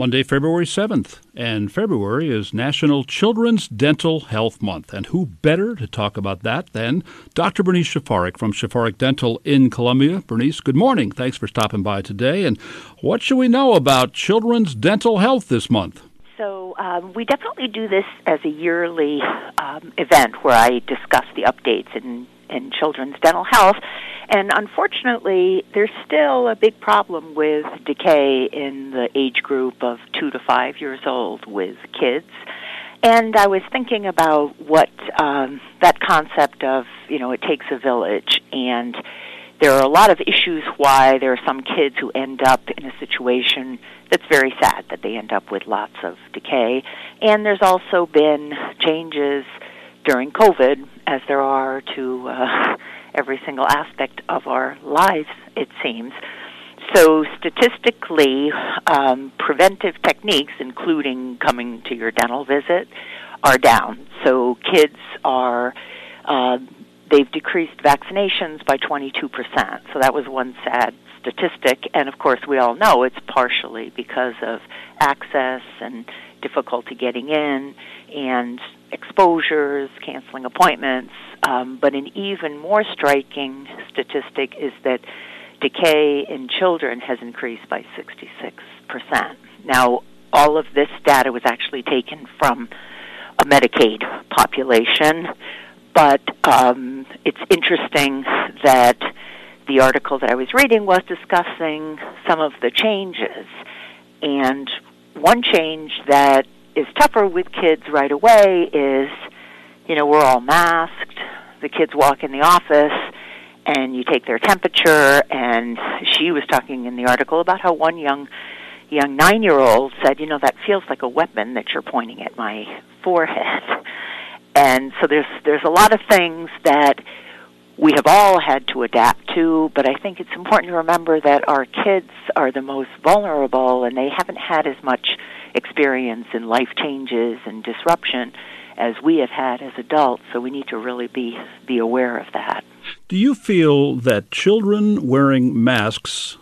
Monday, February 7th, and February is National Children's Dental Health Month. And who better to talk about that than Dr. Bernice Szafarek from Szafarek Dental in Columbia? Bernice, good morning. Thanks for stopping by today. And what should we know about children's dental health this month? So, um, we definitely do this as a yearly um, event where I discuss the updates in, in children's dental health. And unfortunately, there's still a big problem with decay in the age group of two to five years old with kids. And I was thinking about what um, that concept of, you know, it takes a village. And there are a lot of issues why there are some kids who end up in a situation that's very sad that they end up with lots of decay. And there's also been changes during COVID, as there are to uh, every single aspect of our lives, it seems. So, statistically, um, preventive techniques, including coming to your dental visit, are down. So, kids are, uh, they've decreased vaccinations by 22%. So, that was one sad statistic. And of course, we all know it's partially because of access and difficulty getting in and exposures, canceling appointments. Um, but an even more striking statistic is that decay in children has increased by 66%. Now, all of this data was actually taken from a Medicaid population, but um, it's interesting that the article that I was reading was discussing some of the changes. And one change that is tougher with kids right away is, you know, we're all masked. The kids walk in the office and you take their temperature and she was talking in the article about how one young young 9-year-old said, you know, that feels like a weapon that you're pointing at my forehead. And so there's there's a lot of things that we have all had to adapt to, but I think it's important to remember that our kids are the most vulnerable and they haven't had as much experience in life changes and disruption as we have had as adults, so we need to really be be aware of that. Do you feel that children wearing masks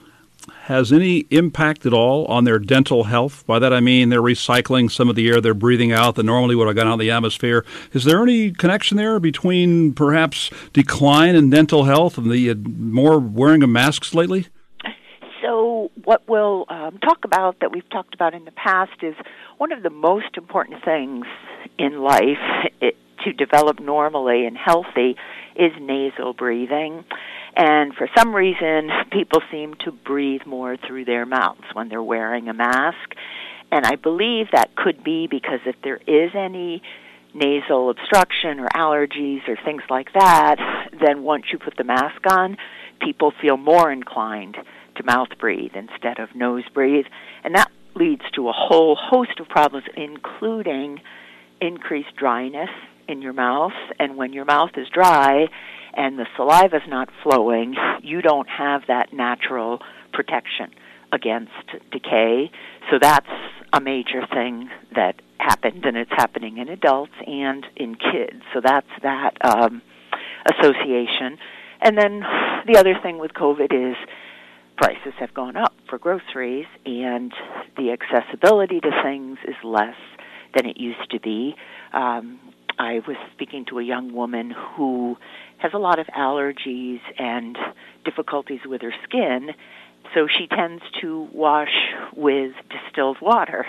has any impact at all on their dental health? By that I mean they're recycling some of the air they're breathing out that normally would have gone out in the atmosphere. Is there any connection there between perhaps decline in dental health and the uh, more wearing of masks lately? So, what we'll um, talk about that we've talked about in the past is one of the most important things in life it, to develop normally and healthy is nasal breathing. And for some reason, people seem to breathe more through their mouths when they're wearing a mask. And I believe that could be because if there is any nasal obstruction or allergies or things like that, then once you put the mask on, people feel more inclined to mouth breathe instead of nose breathe. And that leads to a whole host of problems, including increased dryness in your mouth. And when your mouth is dry and the saliva is not flowing, you don't have that natural protection against decay. So that's a major thing that happened, and it's happening in adults and in kids. So that's that um, association. And then the other thing with COVID is prices have gone up for groceries, and the accessibility to things is less than it used to be. Um, I was speaking to a young woman who has a lot of allergies and difficulties with her skin, so she tends to wash with distilled water.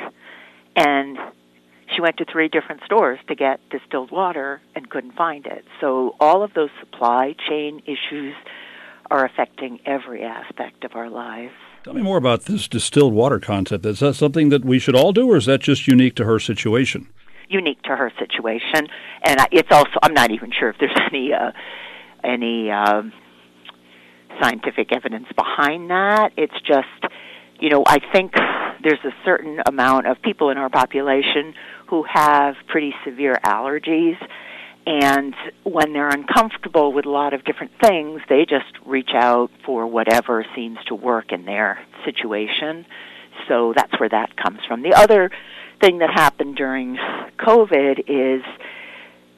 And she went to three different stores to get distilled water and couldn't find it. So all of those supply chain issues are affecting every aspect of our lives. Tell me more about this distilled water concept. Is that something that we should all do, or is that just unique to her situation? Unique to her situation, and it's also I'm not even sure if there's any uh, any um, scientific evidence behind that. It's just, you know, I think there's a certain amount of people in our population who have pretty severe allergies and when they're uncomfortable with a lot of different things, they just reach out for whatever seems to work in their situation. So that's where that comes from. The other thing that happened during COVID is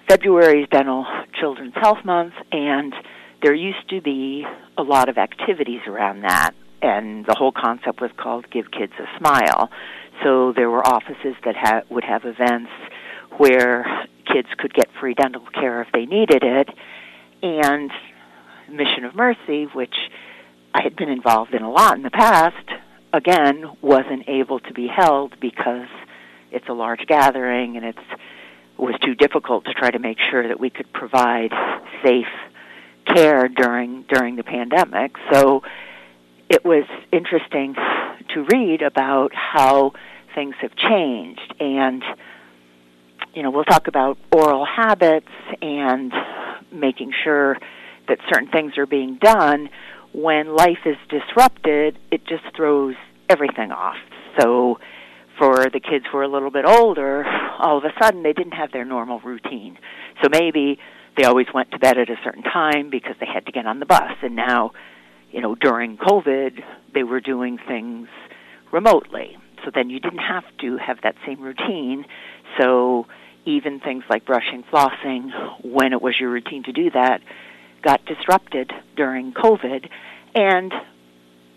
February is Dental Children's Health Month, and there used to be a lot of activities around that, and the whole concept was called Give Kids a Smile. So there were offices that ha- would have events where kids could get free dental care if they needed it, and Mission of Mercy, which I had been involved in a lot in the past, again wasn't able to be held because it's a large gathering and it's it was too difficult to try to make sure that we could provide safe care during during the pandemic. So it was interesting to read about how things have changed and you know we'll talk about oral habits and making sure that certain things are being done when life is disrupted it just throws everything off so for the kids who are a little bit older all of a sudden they didn't have their normal routine. So maybe they always went to bed at a certain time because they had to get on the bus. And now you know during covid they were doing things remotely. So then you didn't have to have that same routine. So even things like brushing flossing when it was your routine to do that got disrupted during covid. And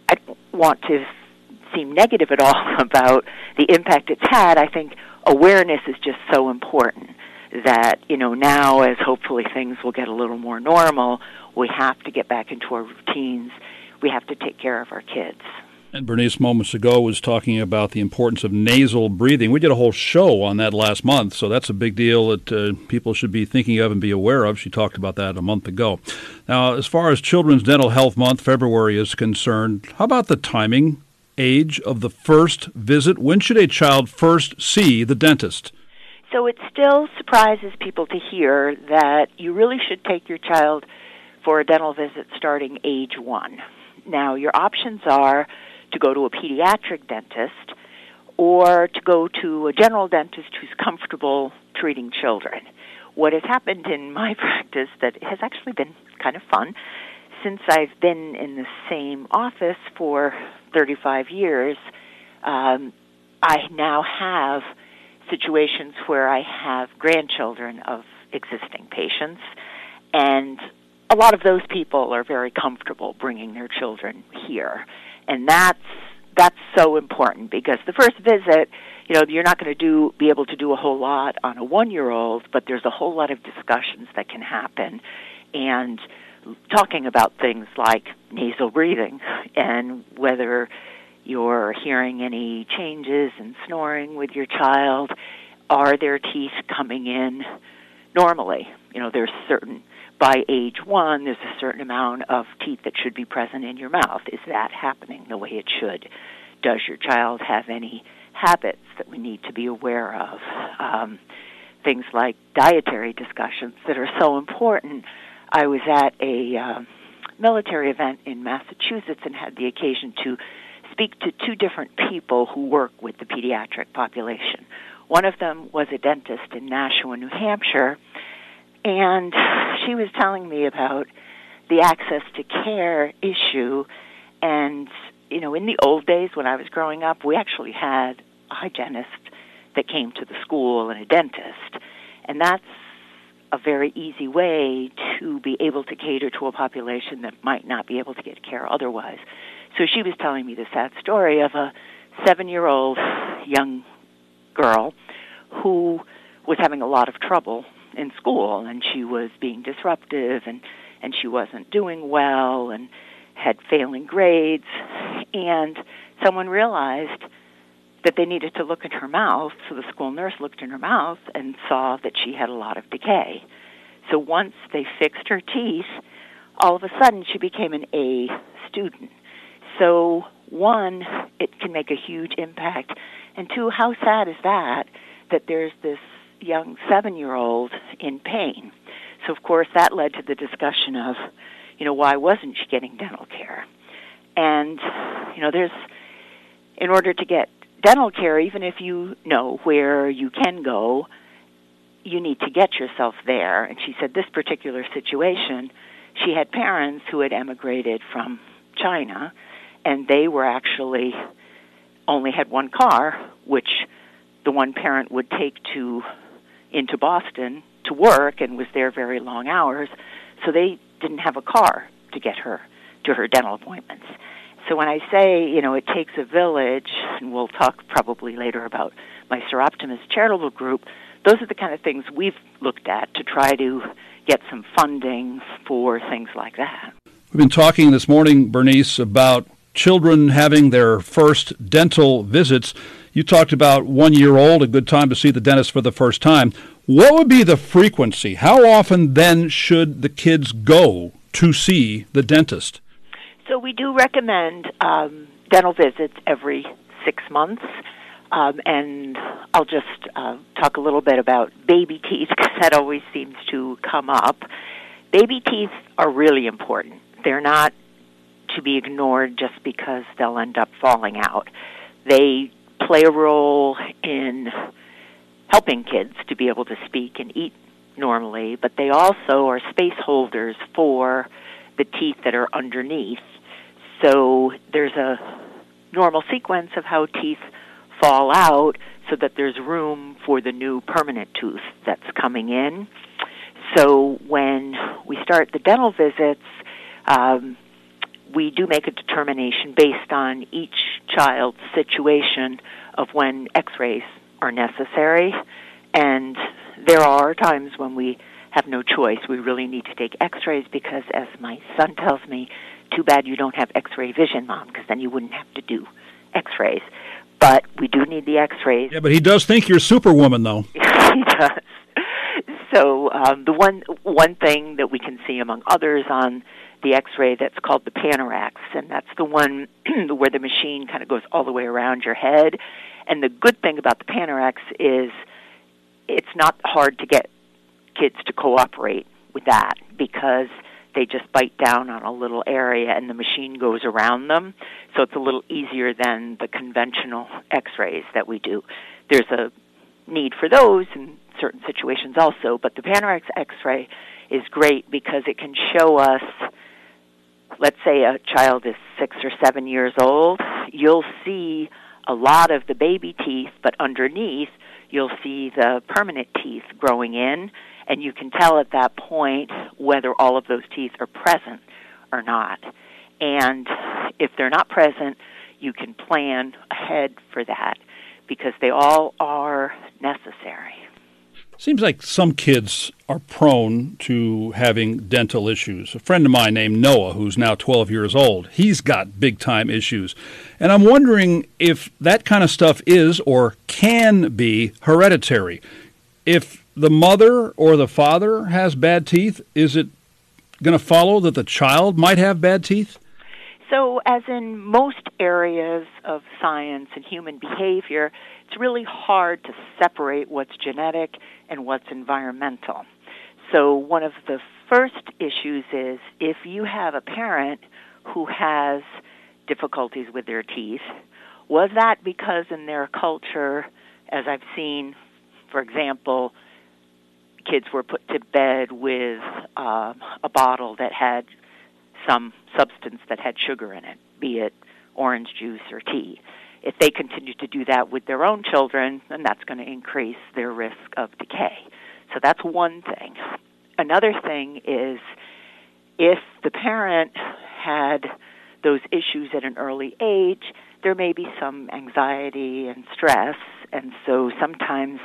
i want to seem negative at all about the impact it's had i think awareness is just so important that you know now as hopefully things will get a little more normal we have to get back into our routines we have to take care of our kids and Bernice moments ago was talking about the importance of nasal breathing. We did a whole show on that last month, so that's a big deal that uh, people should be thinking of and be aware of. She talked about that a month ago. Now, as far as Children's Dental Health Month, February is concerned, how about the timing, age of the first visit? When should a child first see the dentist? So it still surprises people to hear that you really should take your child for a dental visit starting age one. Now, your options are to go to a pediatric dentist or to go to a general dentist who's comfortable treating children. What has happened in my practice that has actually been kind of fun since I've been in the same office for 35 years, um, I now have situations where I have grandchildren of existing patients, and a lot of those people are very comfortable bringing their children here, and that's that's so important because the first visit, you know, you're not going to do be able to do a whole lot on a one year old, but there's a whole lot of discussions that can happen, and talking about things like nasal breathing and whether you're hearing any changes in snoring with your child. Are their teeth coming in normally? You know, there's certain, by age one, there's a certain amount of teeth that should be present in your mouth. Is that happening the way it should? Does your child have any habits that we need to be aware of? Um, things like dietary discussions that are so important. I was at a uh, military event in Massachusetts and had the occasion to speak to two different people who work with the pediatric population. One of them was a dentist in Nashua, New Hampshire, and she was telling me about the access to care issue. And, you know, in the old days when I was growing up, we actually had a hygienist that came to the school and a dentist. And that's a very easy way to be able to cater to a population that might not be able to get care otherwise. So she was telling me the sad story of a seven year old young girl who was having a lot of trouble in school and she was being disruptive and and she wasn't doing well and had failing grades and someone realized that they needed to look in her mouth so the school nurse looked in her mouth and saw that she had a lot of decay so once they fixed her teeth all of a sudden she became an A student so, one, it can make a huge impact. And two, how sad is that that there's this young seven year old in pain? So, of course, that led to the discussion of, you know, why wasn't she getting dental care? And, you know, there's, in order to get dental care, even if you know where you can go, you need to get yourself there. And she said this particular situation, she had parents who had emigrated from China and they were actually only had one car, which the one parent would take to into Boston to work and was there very long hours. So they didn't have a car to get her to her dental appointments. So when I say, you know, it takes a village, and we'll talk probably later about my Soroptimist charitable group, those are the kind of things we've looked at to try to get some funding for things like that. We've been talking this morning, Bernice, about children having their first dental visits. You talked about one year old, a good time to see the dentist for the first time. What would be the frequency? How often then should the kids go to see the dentist? So we do recommend um, dental visits every six months. Um, and I'll just uh, talk a little bit about baby teeth because that always seems to come up. Baby teeth are really important. They're not to be ignored just because they'll end up falling out. They play a role in helping kids to be able to speak and eat normally, but they also are space holders for the teeth that are underneath. So there's a normal sequence of how teeth fall out so that there's room for the new permanent tooth that's coming in. So when we start the dental visits, um, we do make a determination based on each child's situation of when x-rays are necessary. And there are times when we have no choice. We really need to take x-rays because, as my son tells me, too bad you don't have x-ray vision, Mom, because then you wouldn't have to do x-rays. But we do need the x-rays. Yeah, but he does think you're Superwoman, though. he does. So um, the one one thing that we can see among others on the X-ray that's called the Panorex, and that's the one where the machine kind of goes all the way around your head. And the good thing about the Panorex is it's not hard to get kids to cooperate with that because they just bite down on a little area and the machine goes around them. So it's a little easier than the conventional x-rays that we do. There's a need for those in certain situations also, but the Panorex x-ray is great because it can show us let's say a child is 6 or 7 years old, you'll see a lot of the baby teeth, but underneath you'll see the permanent teeth growing in and you can tell at that point whether all of those teeth are present or not. And if they're not present, you can plan ahead for that because they all are necessary. Seems like some kids are prone to having dental issues. A friend of mine named Noah, who's now 12 years old, he's got big time issues. And I'm wondering if that kind of stuff is or can be hereditary. If the mother or the father has bad teeth, is it going to follow that the child might have bad teeth? So, as in most areas of science and human behavior, it's really hard to separate what's genetic and what's environmental. So, one of the first issues is if you have a parent who has difficulties with their teeth, was that because in their culture, as I've seen, for example, kids were put to bed with uh, a bottle that had some substance that had sugar in it, be it orange juice or tea. If they continue to do that with their own children, then that's going to increase their risk of decay. So that's one thing. Another thing is if the parent had those issues at an early age, there may be some anxiety and stress, and so sometimes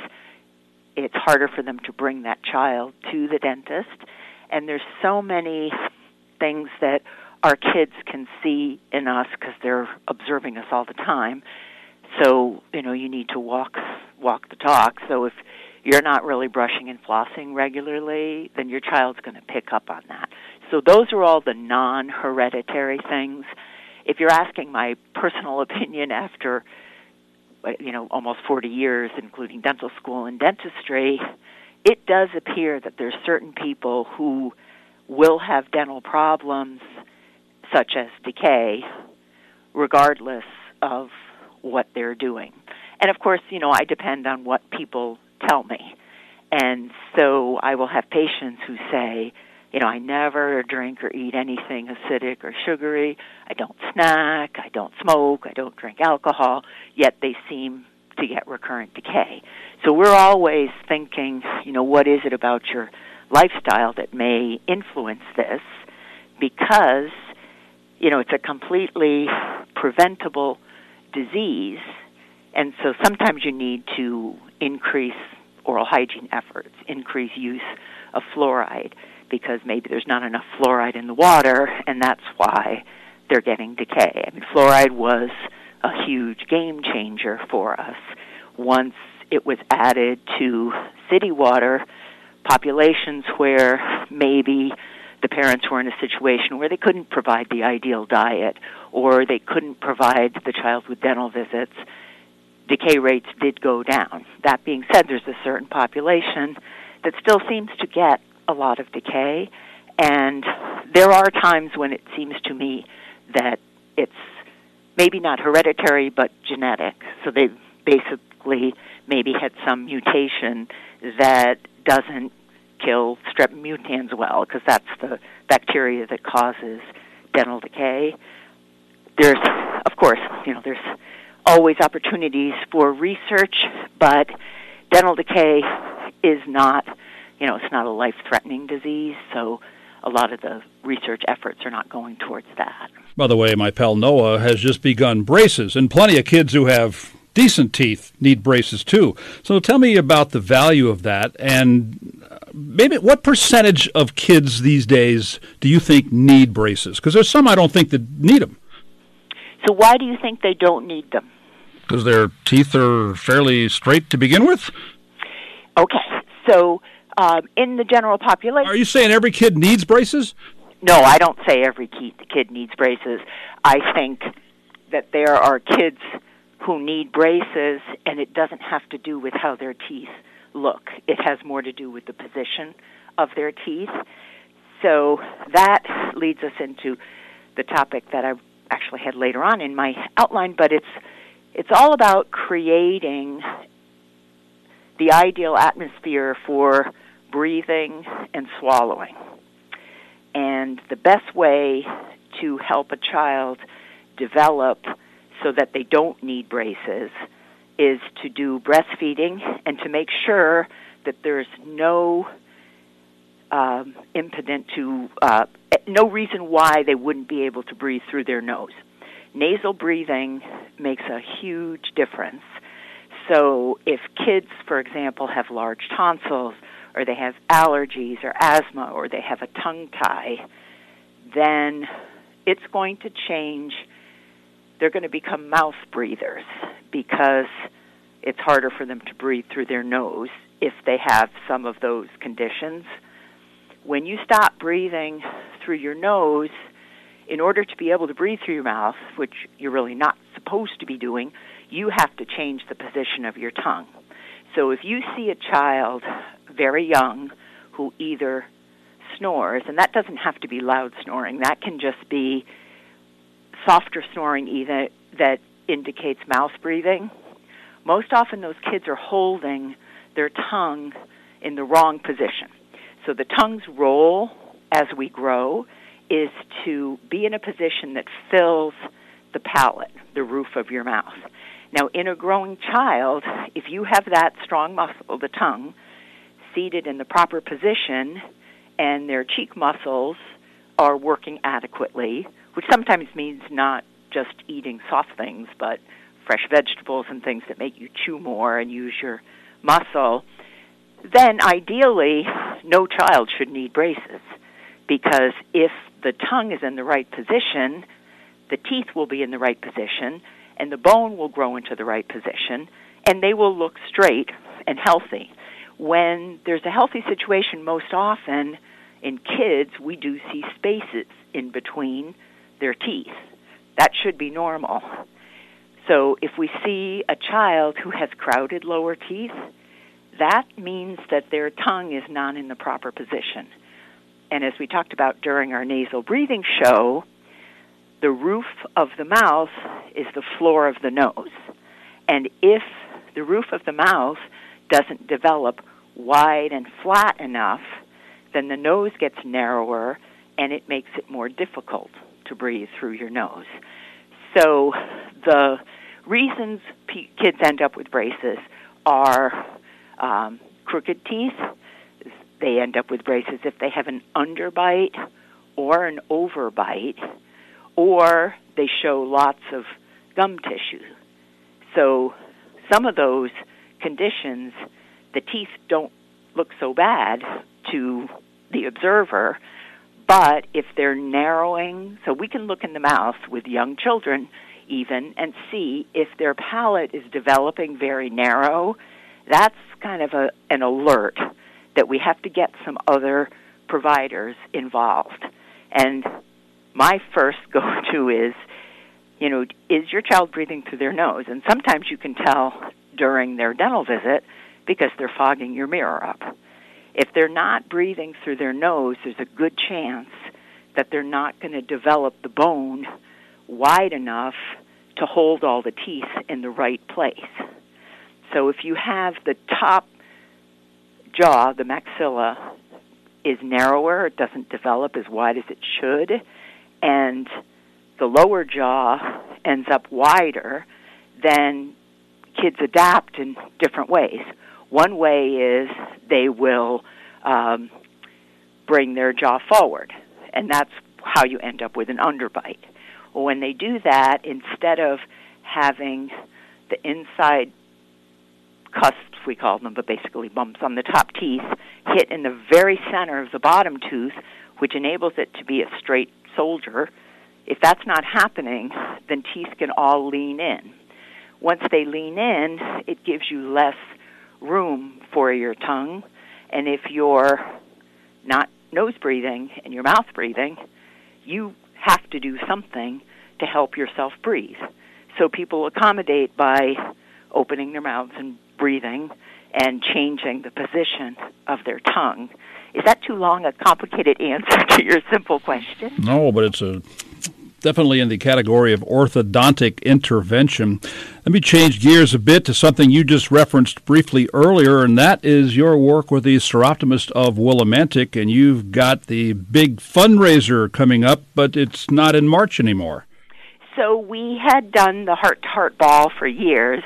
it's harder for them to bring that child to the dentist. And there's so many things that our kids can see in us because they're observing us all the time. So, you know, you need to walk walk the talk. So if you're not really brushing and flossing regularly, then your child's going to pick up on that. So those are all the non-hereditary things. If you're asking my personal opinion after Uh, you know almost 40 years including dental school and dentistry, it does appear that there's certain people who will have dental problems such as decay regardless of what they're doing. And of course, you know, I depend on what people tell me. And so I will have patients who say, you know, I never drink or eat anything acidic or sugary. I don't snack. I don't smoke. I don't drink alcohol. Yet they seem to get recurrent decay. So we're always thinking, you know, what is it about your lifestyle that may influence this? Because you know, it's a completely preventable disease, and so sometimes you need to increase oral hygiene efforts, increase use of fluoride because maybe there's not enough fluoride in the water, and that's why they're getting decay. I mean, fluoride was a huge game changer for us once it was added to city water populations where maybe the parents were in a situation where they couldn't provide the ideal diet or they couldn't provide the child with dental visits, decay rates did go down. That being said, there's a certain population that still seems to get a lot of decay, and there are times when it seems to me that it's maybe not hereditary but genetic. So they basically maybe had some mutation that doesn't kill strep mutans well because that's the bacteria that causes dental decay. There's, of course, you know, there's always opportunities for research, but dental decay is not, you know, it's not a life-threatening disease, so a lot of the research efforts are not going towards that. By the way, my pal Noah has just begun braces, and plenty of kids who have decent teeth need braces too. So tell me about the value of that and uh, maybe what percentage of kids these days do you think need braces? Because there's some I don't think that need them. So why do you think they don't need them? Because their teeth are fairly straight to begin with? Okay. So um, in the general population. Are you saying every kid needs braces? No, I don't say every kid needs braces. I think that there are kids who need braces, and it doesn't have to do with how their teeth look. It has more to do with the position of their teeth. So that leads us into the topic that I actually had later on in my outline, but it's it's all about creating the ideal atmosphere for breathing and swallowing. And the best way to help a child develop so that they don't need braces is to do breastfeeding and to make sure that there's no um, impediment to uh, no reason why they wouldn't be able to breathe through their nose. Nasal breathing makes a huge difference. So, if kids, for example, have large tonsils, or they have allergies or asthma, or they have a tongue tie, then it's going to change. They're going to become mouth breathers because it's harder for them to breathe through their nose if they have some of those conditions. When you stop breathing through your nose, in order to be able to breathe through your mouth, which you're really not supposed to be doing, you have to change the position of your tongue. So if you see a child very young who either snores, and that doesn't have to be loud snoring, that can just be softer snoring either that indicates mouth breathing. Most often those kids are holding their tongue in the wrong position. So the tongue's role as we grow is to be in a position that fills the palate, the roof of your mouth. Now, in a growing child, if you have that strong muscle, the tongue, seated in the proper position, and their cheek muscles are working adequately, which sometimes means not just eating soft things, but fresh vegetables and things that make you chew more and use your muscle, then ideally, no child should need braces. Because if the tongue is in the right position, the teeth will be in the right position, and the bone will grow into the right position, and they will look straight and healthy. When there's a healthy situation, most often in kids, we do see spaces in between their teeth. That should be normal. So if we see a child who has crowded lower teeth, that means that their tongue is not in the proper position. And as we talked about during our nasal breathing show, the roof of the mouth is the floor of the nose. And if the roof of the mouth doesn't develop wide and flat enough, then the nose gets narrower and it makes it more difficult to breathe through your nose. So the reasons kids end up with braces are um, crooked teeth, they end up with braces if they have an underbite or an overbite, or they show lots of gum tissue. So some of those conditions, the teeth don't look so bad to the observer, but if they're narrowing, so we can look in the mouth with young children even and see if their palate is developing very narrow, that's kind of a, an alert that we have to get some other providers involved. And my first go to is, you know, is your child breathing through their nose? And sometimes you can tell during their dental visit because they're fogging your mirror up. If they're not breathing through their nose, there's a good chance that they're not going to develop the bone wide enough to hold all the teeth in the right place. So if you have the top jaw, the maxilla, is narrower, it doesn't develop as wide as it should, and the lower jaw ends up wider, then kids adapt in different ways. One way is they will um, bring their jaw forward, and that's how you end up with an underbite. Well, when they do that, instead of having the inside cusps, we call them, but basically bumps on the top teeth, hit in the very center of the bottom tooth, which enables it to be a straight soldier. If that's not happening, then teeth can all lean in. Once they lean in, it gives you less room for your tongue. And if you're not nose breathing and your mouth breathing, you have to do something to help yourself breathe. So people accommodate by opening their mouths and breathing and changing the position of their tongue. Is that too long a complicated answer to your simple question? No, but it's a definitely in the category of orthodontic intervention. Let me change gears a bit to something you just referenced briefly earlier, and that is your work with the Soroptimist of Willimantic, and you've got the big fundraiser coming up, but it's not in March anymore. So we had done the heart to heart ball for years,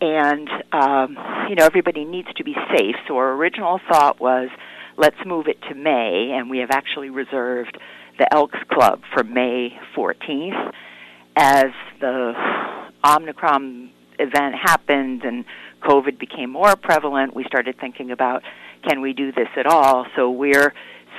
and um, you know everybody needs to be safe. So our original thought was, let's move it to May, and we have actually reserved the Elks Club for May 14th. As the Omicron event happened and COVID became more prevalent, we started thinking about can we do this at all? So we're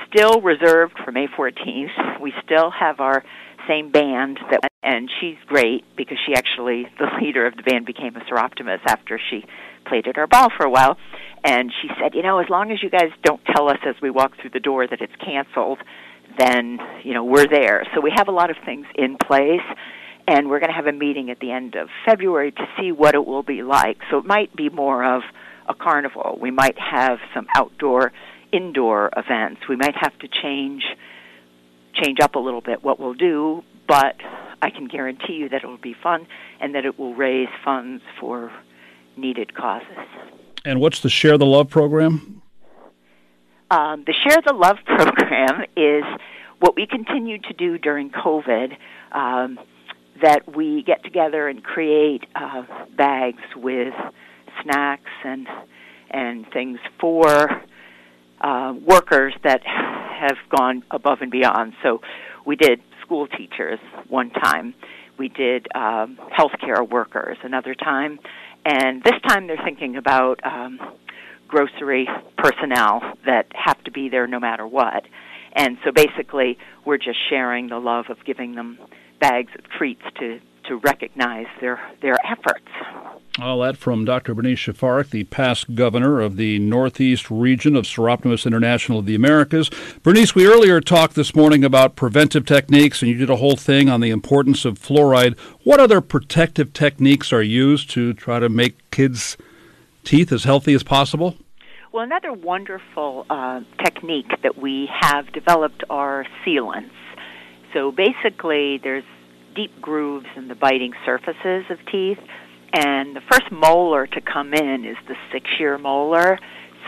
still reserved for May 14th. We still have our same band that and she's great because she actually the leader of the band became a Soroptimist after she played at our ball for a while and she said you know as long as you guys don't tell us as we walk through the door that it's canceled then you know we're there. So we have a lot of things in place, and we're going to have a meeting at the end of February to see what it will be like. So it might be more of a carnival. We might have some outdoor, indoor events. We might have to change change up a little bit what we'll do, but I can guarantee you that it will be fun and that it will raise funds for needed causes. And what's the Share the Love program? Um, the Share the Love program is what we continue to do during COVID. Um, that we get together and create uh, bags with snacks and and things for uh, workers that have gone above and beyond. So we did school teachers one time. We did um, healthcare workers another time, and this time they're thinking about um, grocery personnel that have to be there no matter what. And so basically, we're just sharing the love of giving them bags of treats to, to recognize their, their efforts. All that from Dr. Bernice Szafarek, the past governor of the Northeast region of Soroptimist International of the Americas. Bernice, we earlier talked this morning about preventive techniques, and you did a whole thing on the importance of fluoride. What other protective techniques are used to try to make kids' teeth as healthy as possible? Well, another wonderful uh, technique that we have developed are sealants. So basically, there's deep grooves in the biting surfaces of teeth, and the first molar to come in is the six year molar.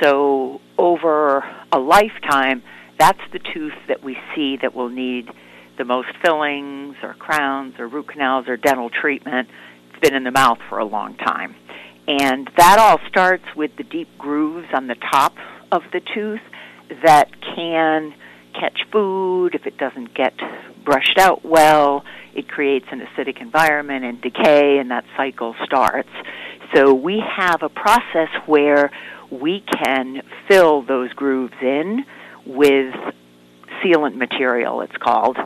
So over a lifetime, that's the tooth that we see that will need the most fillings or crowns or root canals or dental treatment. It's been in the mouth for a long time. And that all starts with the deep grooves on the top of the tooth that can catch food if it doesn't get brushed out well, it creates an acidic environment and decay, and that cycle starts. So we have a process where we can fill those grooves in with sealant material, it's called,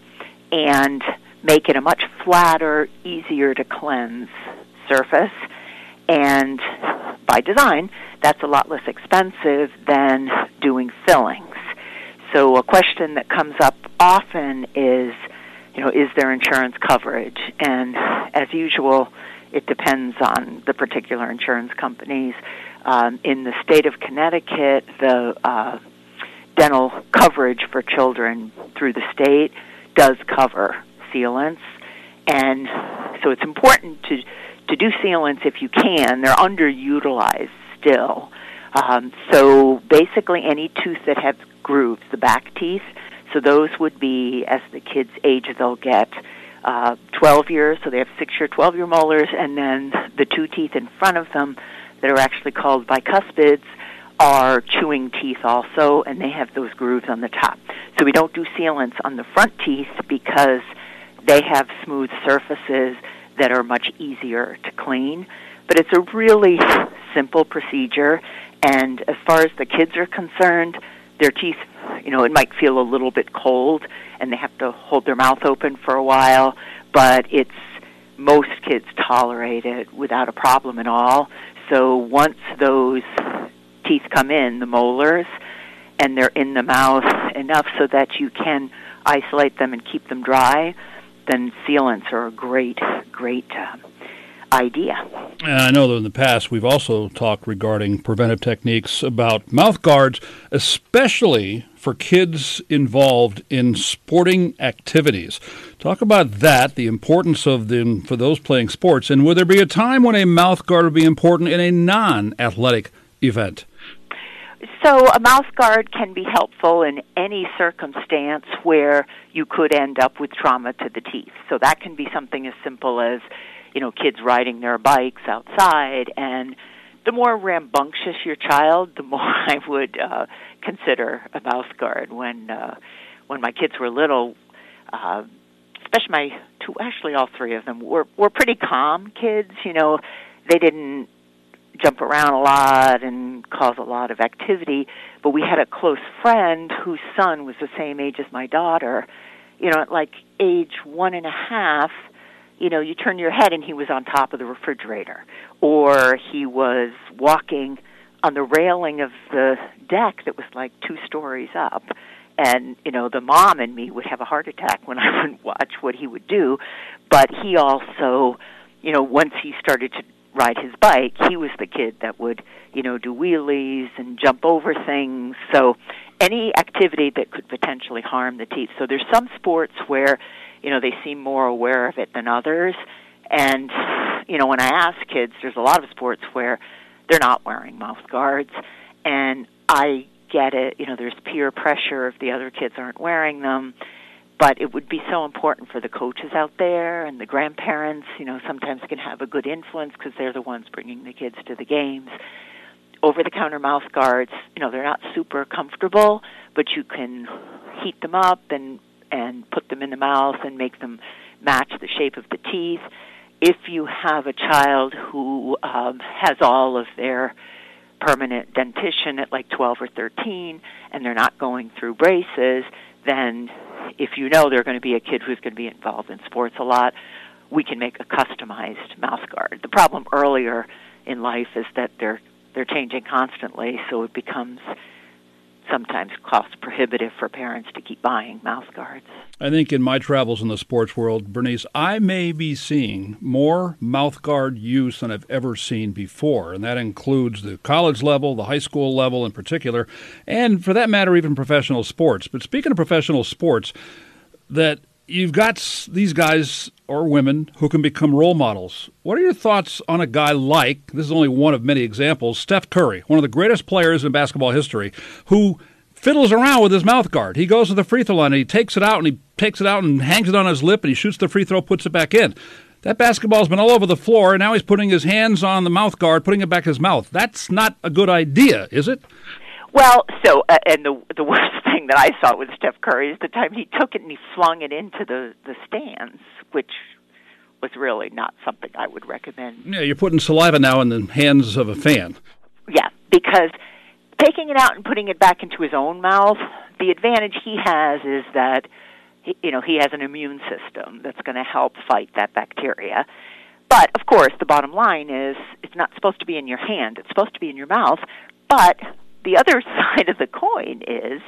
and make it a much flatter, easier to cleanse surface. And by design, that's a lot less expensive than doing fillings. So a question that comes up often is, you know, is there insurance coverage? And as usual, it depends on the particular insurance companies. Um, in the state of Connecticut, the uh, dental coverage for children through the state does cover sealants, and so it's important to to do sealants if you can. They're underutilized still. Um, so basically, any tooth that has grooves, the back teeth, so those would be as the kids age, they'll get uh, 12 years, so they have six year, 12 year molars, and then the two teeth in front of them that are actually called bicuspids are chewing teeth also, and they have those grooves on the top. So we don't do sealants on the front teeth because they have smooth surfaces that are much easier to clean. But it's a really simple procedure, and as far as the kids are concerned, their teeth, you know, it might feel a little bit cold, and they have to hold their mouth open for a while, but it's most kids tolerate it without a problem at all. So once those teeth come in, the molars, and they're in the mouth enough so that you can isolate them and keep them dry, then sealants are a great, great uh, idea. I know that in the past we've also talked regarding preventive techniques about mouth guards, especially for kids involved in sporting activities. Talk about that, the importance of them for those playing sports, and would there be a time when a mouth guard would be important in a non athletic event? So, a mouth guard can be helpful in any circumstance where you could end up with trauma to the teeth. So, that can be something as simple as, you know, kids riding their bikes outside. And the more rambunctious your child, the more I would uh, consider a mouth guard. When uh, when my kids were little, uh, especially my two, actually all three of them were were pretty calm kids. You know, they didn't jump around a lot and cause a lot of activity. But we had a close friend whose son was the same age as my daughter. You know, at like age one and a half, you know, you turn your head and he was on top of the refrigerator, or he was walking on the railing of the deck that was like two stories up. And, you know, the mom and me would have a heart attack when I would watch what he would do. But he also, you know, once he started to ride his bike, he was the kid that would, you know, do wheelies and jump over things. So any activity that could potentially harm the teeth. So there's some sports where, you know, they seem more aware of it than others. And, you know, when I ask kids, there's a lot of sports where they're not wearing mouth guards. And I get it, you know, there's peer pressure if the other kids aren't wearing them but it would be so important for the coaches out there and the grandparents you know sometimes can have a good influence because they're the ones bringing the kids to the games. Over the counter mouth guards you know they're not super comfortable but you can heat them up and and put them in the mouth and make them match the shape of the teeth. If you have a child who um, has all of their permanent dentition at like 12 or 13 and they're not going through braces then if you know they're going to be a kid who's going to be involved in sports a lot, we can make a customized mouth guard. The problem earlier in life is that they're they're changing constantly, so it becomes sometimes cost prohibitive for parents to keep buying mouth guards. I think in my travels in the sports world, Bernice, I may be seeing more mouth guard use than I've ever seen before, and that includes the college level, the high school level in particular, and for that matter, even professional sports. But speaking of professional sports, that you've got these guys or women who can become role models. What are your thoughts on a guy like, this is only one of many examples, Steph Curry, one of the greatest players in basketball history, who fiddles around with his mouth guard. He goes to the free throw line and he takes it out and he takes it out and hangs it on his lip and he shoots the free throw, puts it back in. That basketball's been all over the floor and now he's putting his hands on the mouth guard, putting it back in his mouth. That's not a good idea, is it? Well, so uh, and the the worst thing that I saw with Steph Curry is the time he took it and he flung it into the the stands, which was really not something I would recommend. Yeah, you're putting saliva now in the hands of a fan. Yeah, because taking it out and putting it back into his own mouth, the advantage he has is that you know he has an immune system that's going to help fight that bacteria. But of course, the bottom line is it's not supposed to be in your hand; it's supposed to be in your mouth. But the other side of the coin is,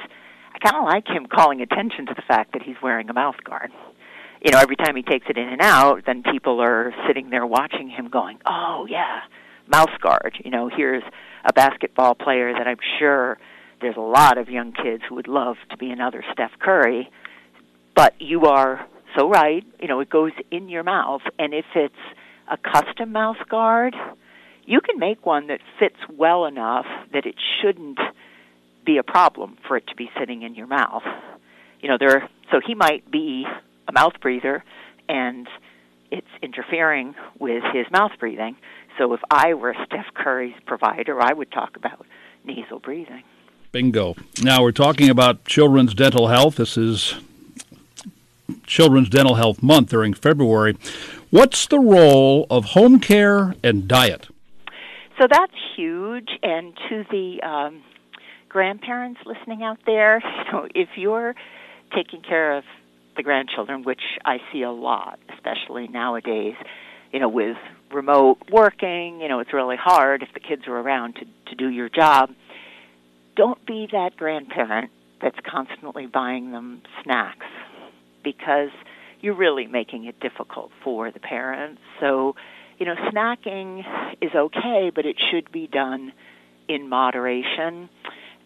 I kind of like him calling attention to the fact that he's wearing a mouth guard. You know, every time he takes it in and out, then people are sitting there watching him, going, "Oh yeah, mouth guard." You know, here's a basketball player that I'm sure there's a lot of young kids who would love to be another Steph Curry. But you are so right. You know, it goes in your mouth, and if it's a custom mouth guard, you can make one that fits well enough that it shouldn't be a problem for it to be sitting in your mouth. You know, there. So he might be a mouth breather, and it's interfering with his mouth breathing. So if I were Steph Curry's provider, I would talk about nasal breathing. Bingo. Now we're talking about children's dental health. This is Children's Dental Health Month during February. What's the role of home care and diet? So that's huge. And to the um, grandparents listening out there, you know, if you're taking care of the grandchildren, which I see a lot, especially nowadays, you know, with remote working, you know, it's really hard if the kids are around to, to do your job. Don't be that grandparent that's constantly buying them snacks because you're really making it difficult for the parents. So, you know, snacking is okay, but it should be done in moderation.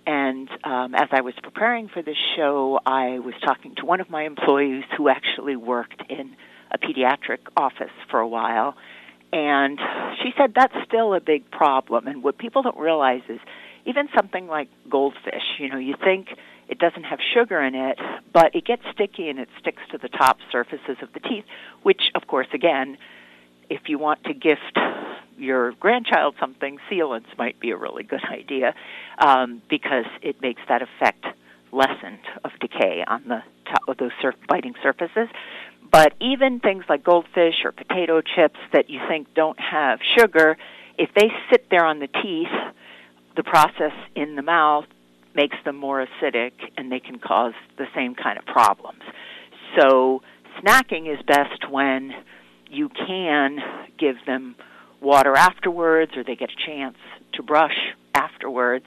And um, as I was preparing for this show, I was talking to one of my employees who actually worked in a pediatric office for a while. And she said that's still a big problem. And what people don't realize is even something like goldfish, you know, you think it doesn't have sugar in it, but it gets sticky and it sticks to the top surfaces of the teeth, which, of course, again, if you want to gift your grandchild something, sealants might be a really good idea um, because it makes that effect lessened of decay on the top of those surf- biting surfaces. But even things like goldfish or potato chips that you think don't have sugar, if they sit there on the teeth, the process in the mouth makes them more acidic and they can cause the same kind of problems. So, snacking is best when you can give them water afterwards or they get a chance to brush afterwards,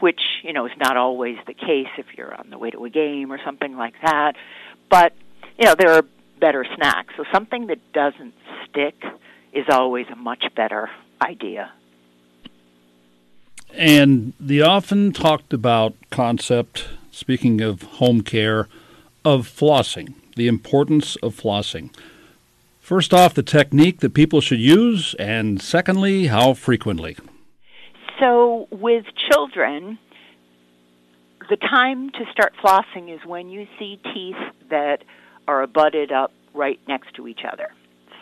which, you know, is not always the case if you're on the way to a game or something like that. But, you know, there are better snacks. So something that doesn't stick is always a much better idea. And the often talked about concept, speaking of home care, of flossing, the importance of flossing. First off, the technique that people should use, and secondly, how frequently. So, with children, the time to start flossing is when you see teeth that are abutted up right next to each other.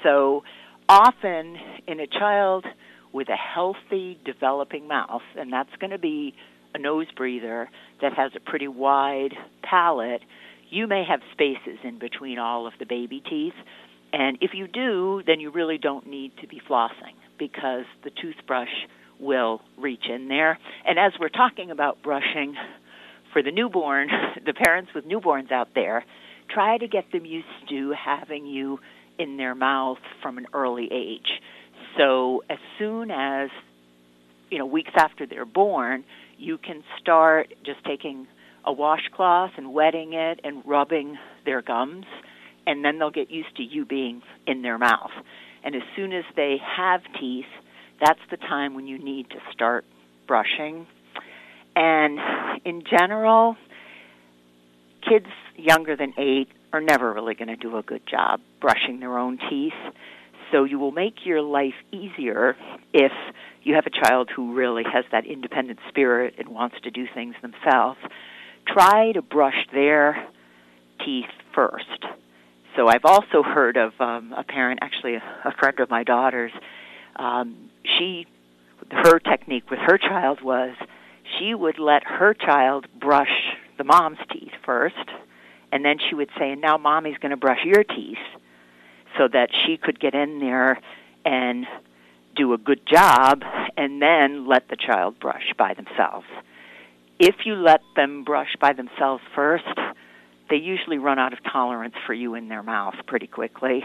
So, often in a child with a healthy developing mouth, and that's going to be a nose breather that has a pretty wide palate, you may have spaces in between all of the baby teeth. And if you do, then you really don't need to be flossing because the toothbrush will reach in there. And as we're talking about brushing for the newborn, the parents with newborns out there, try to get them used to having you in their mouth from an early age. So as soon as you know weeks after they're born, you can start just taking a washcloth and wetting it and rubbing their gums, and then they'll get used to you being in their mouth. And as soon as they have teeth, that's the time when you need to start brushing. And in general, kids younger than eight are never really going to do a good job brushing their own teeth. So you will make your life easier if you have a child who really has that independent spirit and wants to do things themselves. Try to brush their teeth first. So I've also heard of um, a parent, actually a, a friend of my daughter's. Um, she, her technique with her child was she would let her child brush the mom's teeth first, and then she would say, and now mommy's going to brush your teeth, so that she could get in there and do a good job, and then let the child brush by themselves. If you let them brush by themselves first, they usually run out of tolerance for you in their mouth pretty quickly.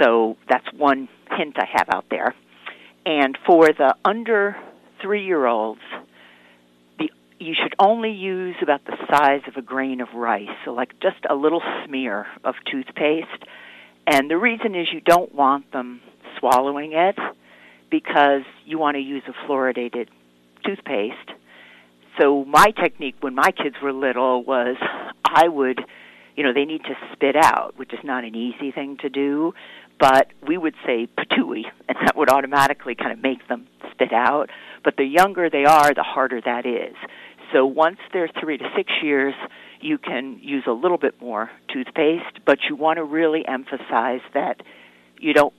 So that's one hint I have out there. And for the under three year olds, you should only use about the size of a grain of rice, so like just a little smear of toothpaste. And the reason is you don't want them swallowing it because you want to use a fluoridated toothpaste. So my technique when my kids were little was I would, you know, they need to spit out, which is not an easy thing to do, but we would say patooey, and that would automatically kind of make them spit out. But the younger they are, the harder that is. So once they're three to six years, you can use a little bit more toothpaste, but you want to really emphasize that you don't,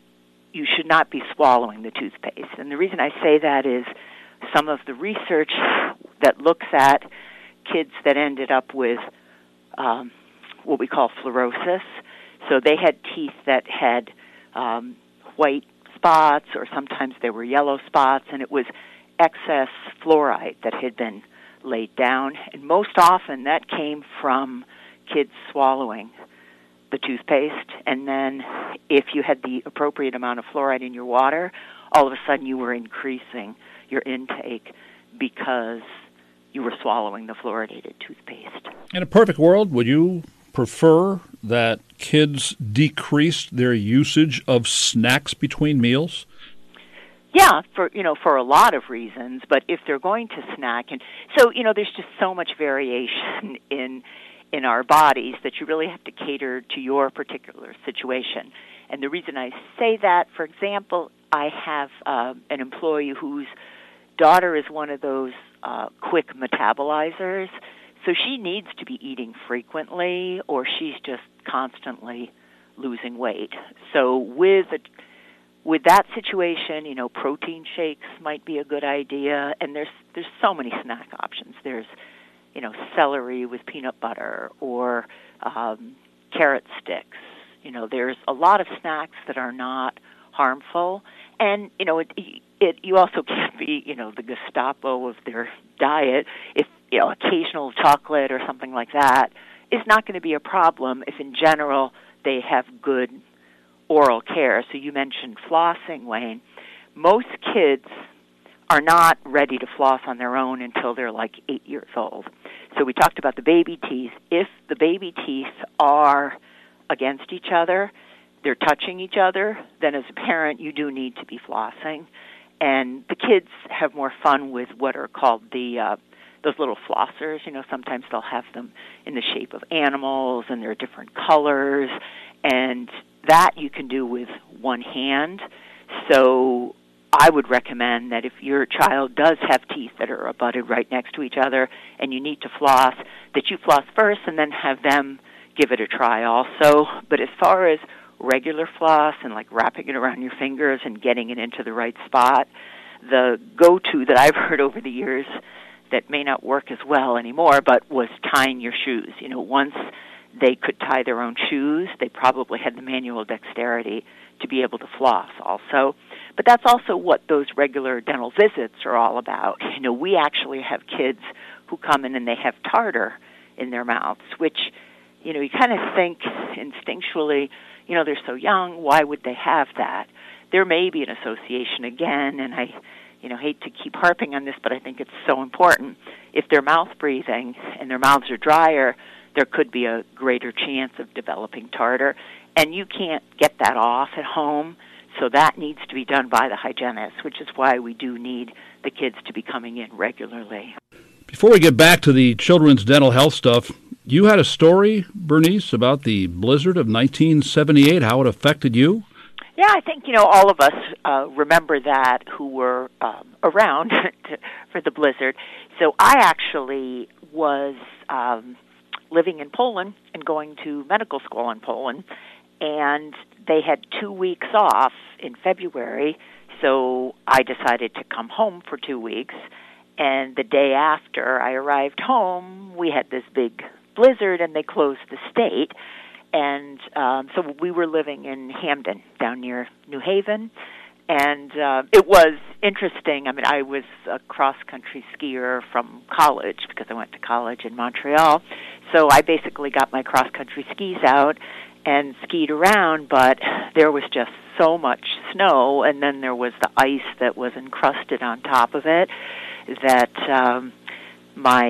you should not be swallowing the toothpaste. And the reason I say that is some of the research that looks at kids that ended up with um, what we call fluorosis. So they had teeth that had um, white spots, or sometimes there were yellow spots, and it was excess fluoride that had been laid down. And most often that came from kids swallowing the toothpaste. And then if you had the appropriate amount of fluoride in your water, all of a sudden you were increasing your intake because you were swallowing the fluoridated toothpaste. In a perfect world, would you prefer that kids decreased their usage of snacks between meals? Yeah, for you know, for a lot of reasons, but if they're going to snack and so, you know, there's just so much variation in in our bodies that you really have to cater to your particular situation. And the reason I say that, for example, I have uh, an employee whose daughter is one of those uh, quick metabolizers, so she needs to be eating frequently, or she's just constantly losing weight. So with a with that situation, you know, protein shakes might be a good idea, and there's there's so many snack options. There's, you know, celery with peanut butter or um, carrot sticks. You know, there's a lot of snacks that are not harmful, and you know, it, it you also can't be you know the Gestapo of their diet. If you know, occasional chocolate or something like that is not going to be a problem if, in general, they have good oral care. So you mentioned flossing, Wayne. Most kids are not ready to floss on their own until they're like eight years old. So we talked about the baby teeth. If the baby teeth are against each other, they're touching each other, then as a parent, you do need to be flossing. And the kids have more fun with what are called the uh, those little flossers. You know, sometimes they'll have them in the shape of animals, and they're different colors. And that you can do with one hand. So I would recommend that if your child does have teeth that are abutted right next to each other and you need to floss, that you floss first and then have them give it a try also. But as far as regular floss and like wrapping it around your fingers and getting it into the right spot, the go to that I've heard over the years that may not work as well anymore, but was tying your shoes. You know, once they could tie their own shoes. They probably had the manual dexterity to be able to floss also. But that's also what those regular dental visits are all about. You know, we actually have kids who come in and they have tartar in their mouths, which, you know, you kind of think instinctually, you know, they're so young, why would they have that? There may be an association again, and I, you know, hate to keep harping on this, but I think it's so important. If they're mouth breathing and their mouths are drier, there could be a greater chance of developing tartar. And you can't get that off at home, so that needs to be done by the hygienist, which is why we do need the kids to be coming in regularly. Before we get back to the children's dental health stuff, you had a story, Bernice, about the blizzard of 1978, how it affected you? Yeah, I think you know all of us uh, remember that who were um, around for the blizzard. So I actually was um, living in Poland and going to medical school in Poland, and they had two weeks off in February, so I decided to come home for two weeks. And the day after I arrived home, we had this big blizzard and they closed the state. And um, so we were living in Hamden, down near New Haven. And uh, it was interesting. I mean, I was a cross country skier from college because I went to college in Montreal. So I basically got my cross country skis out and skied around, but there was just so much snow, and then there was the ice that was encrusted on top of it that um, my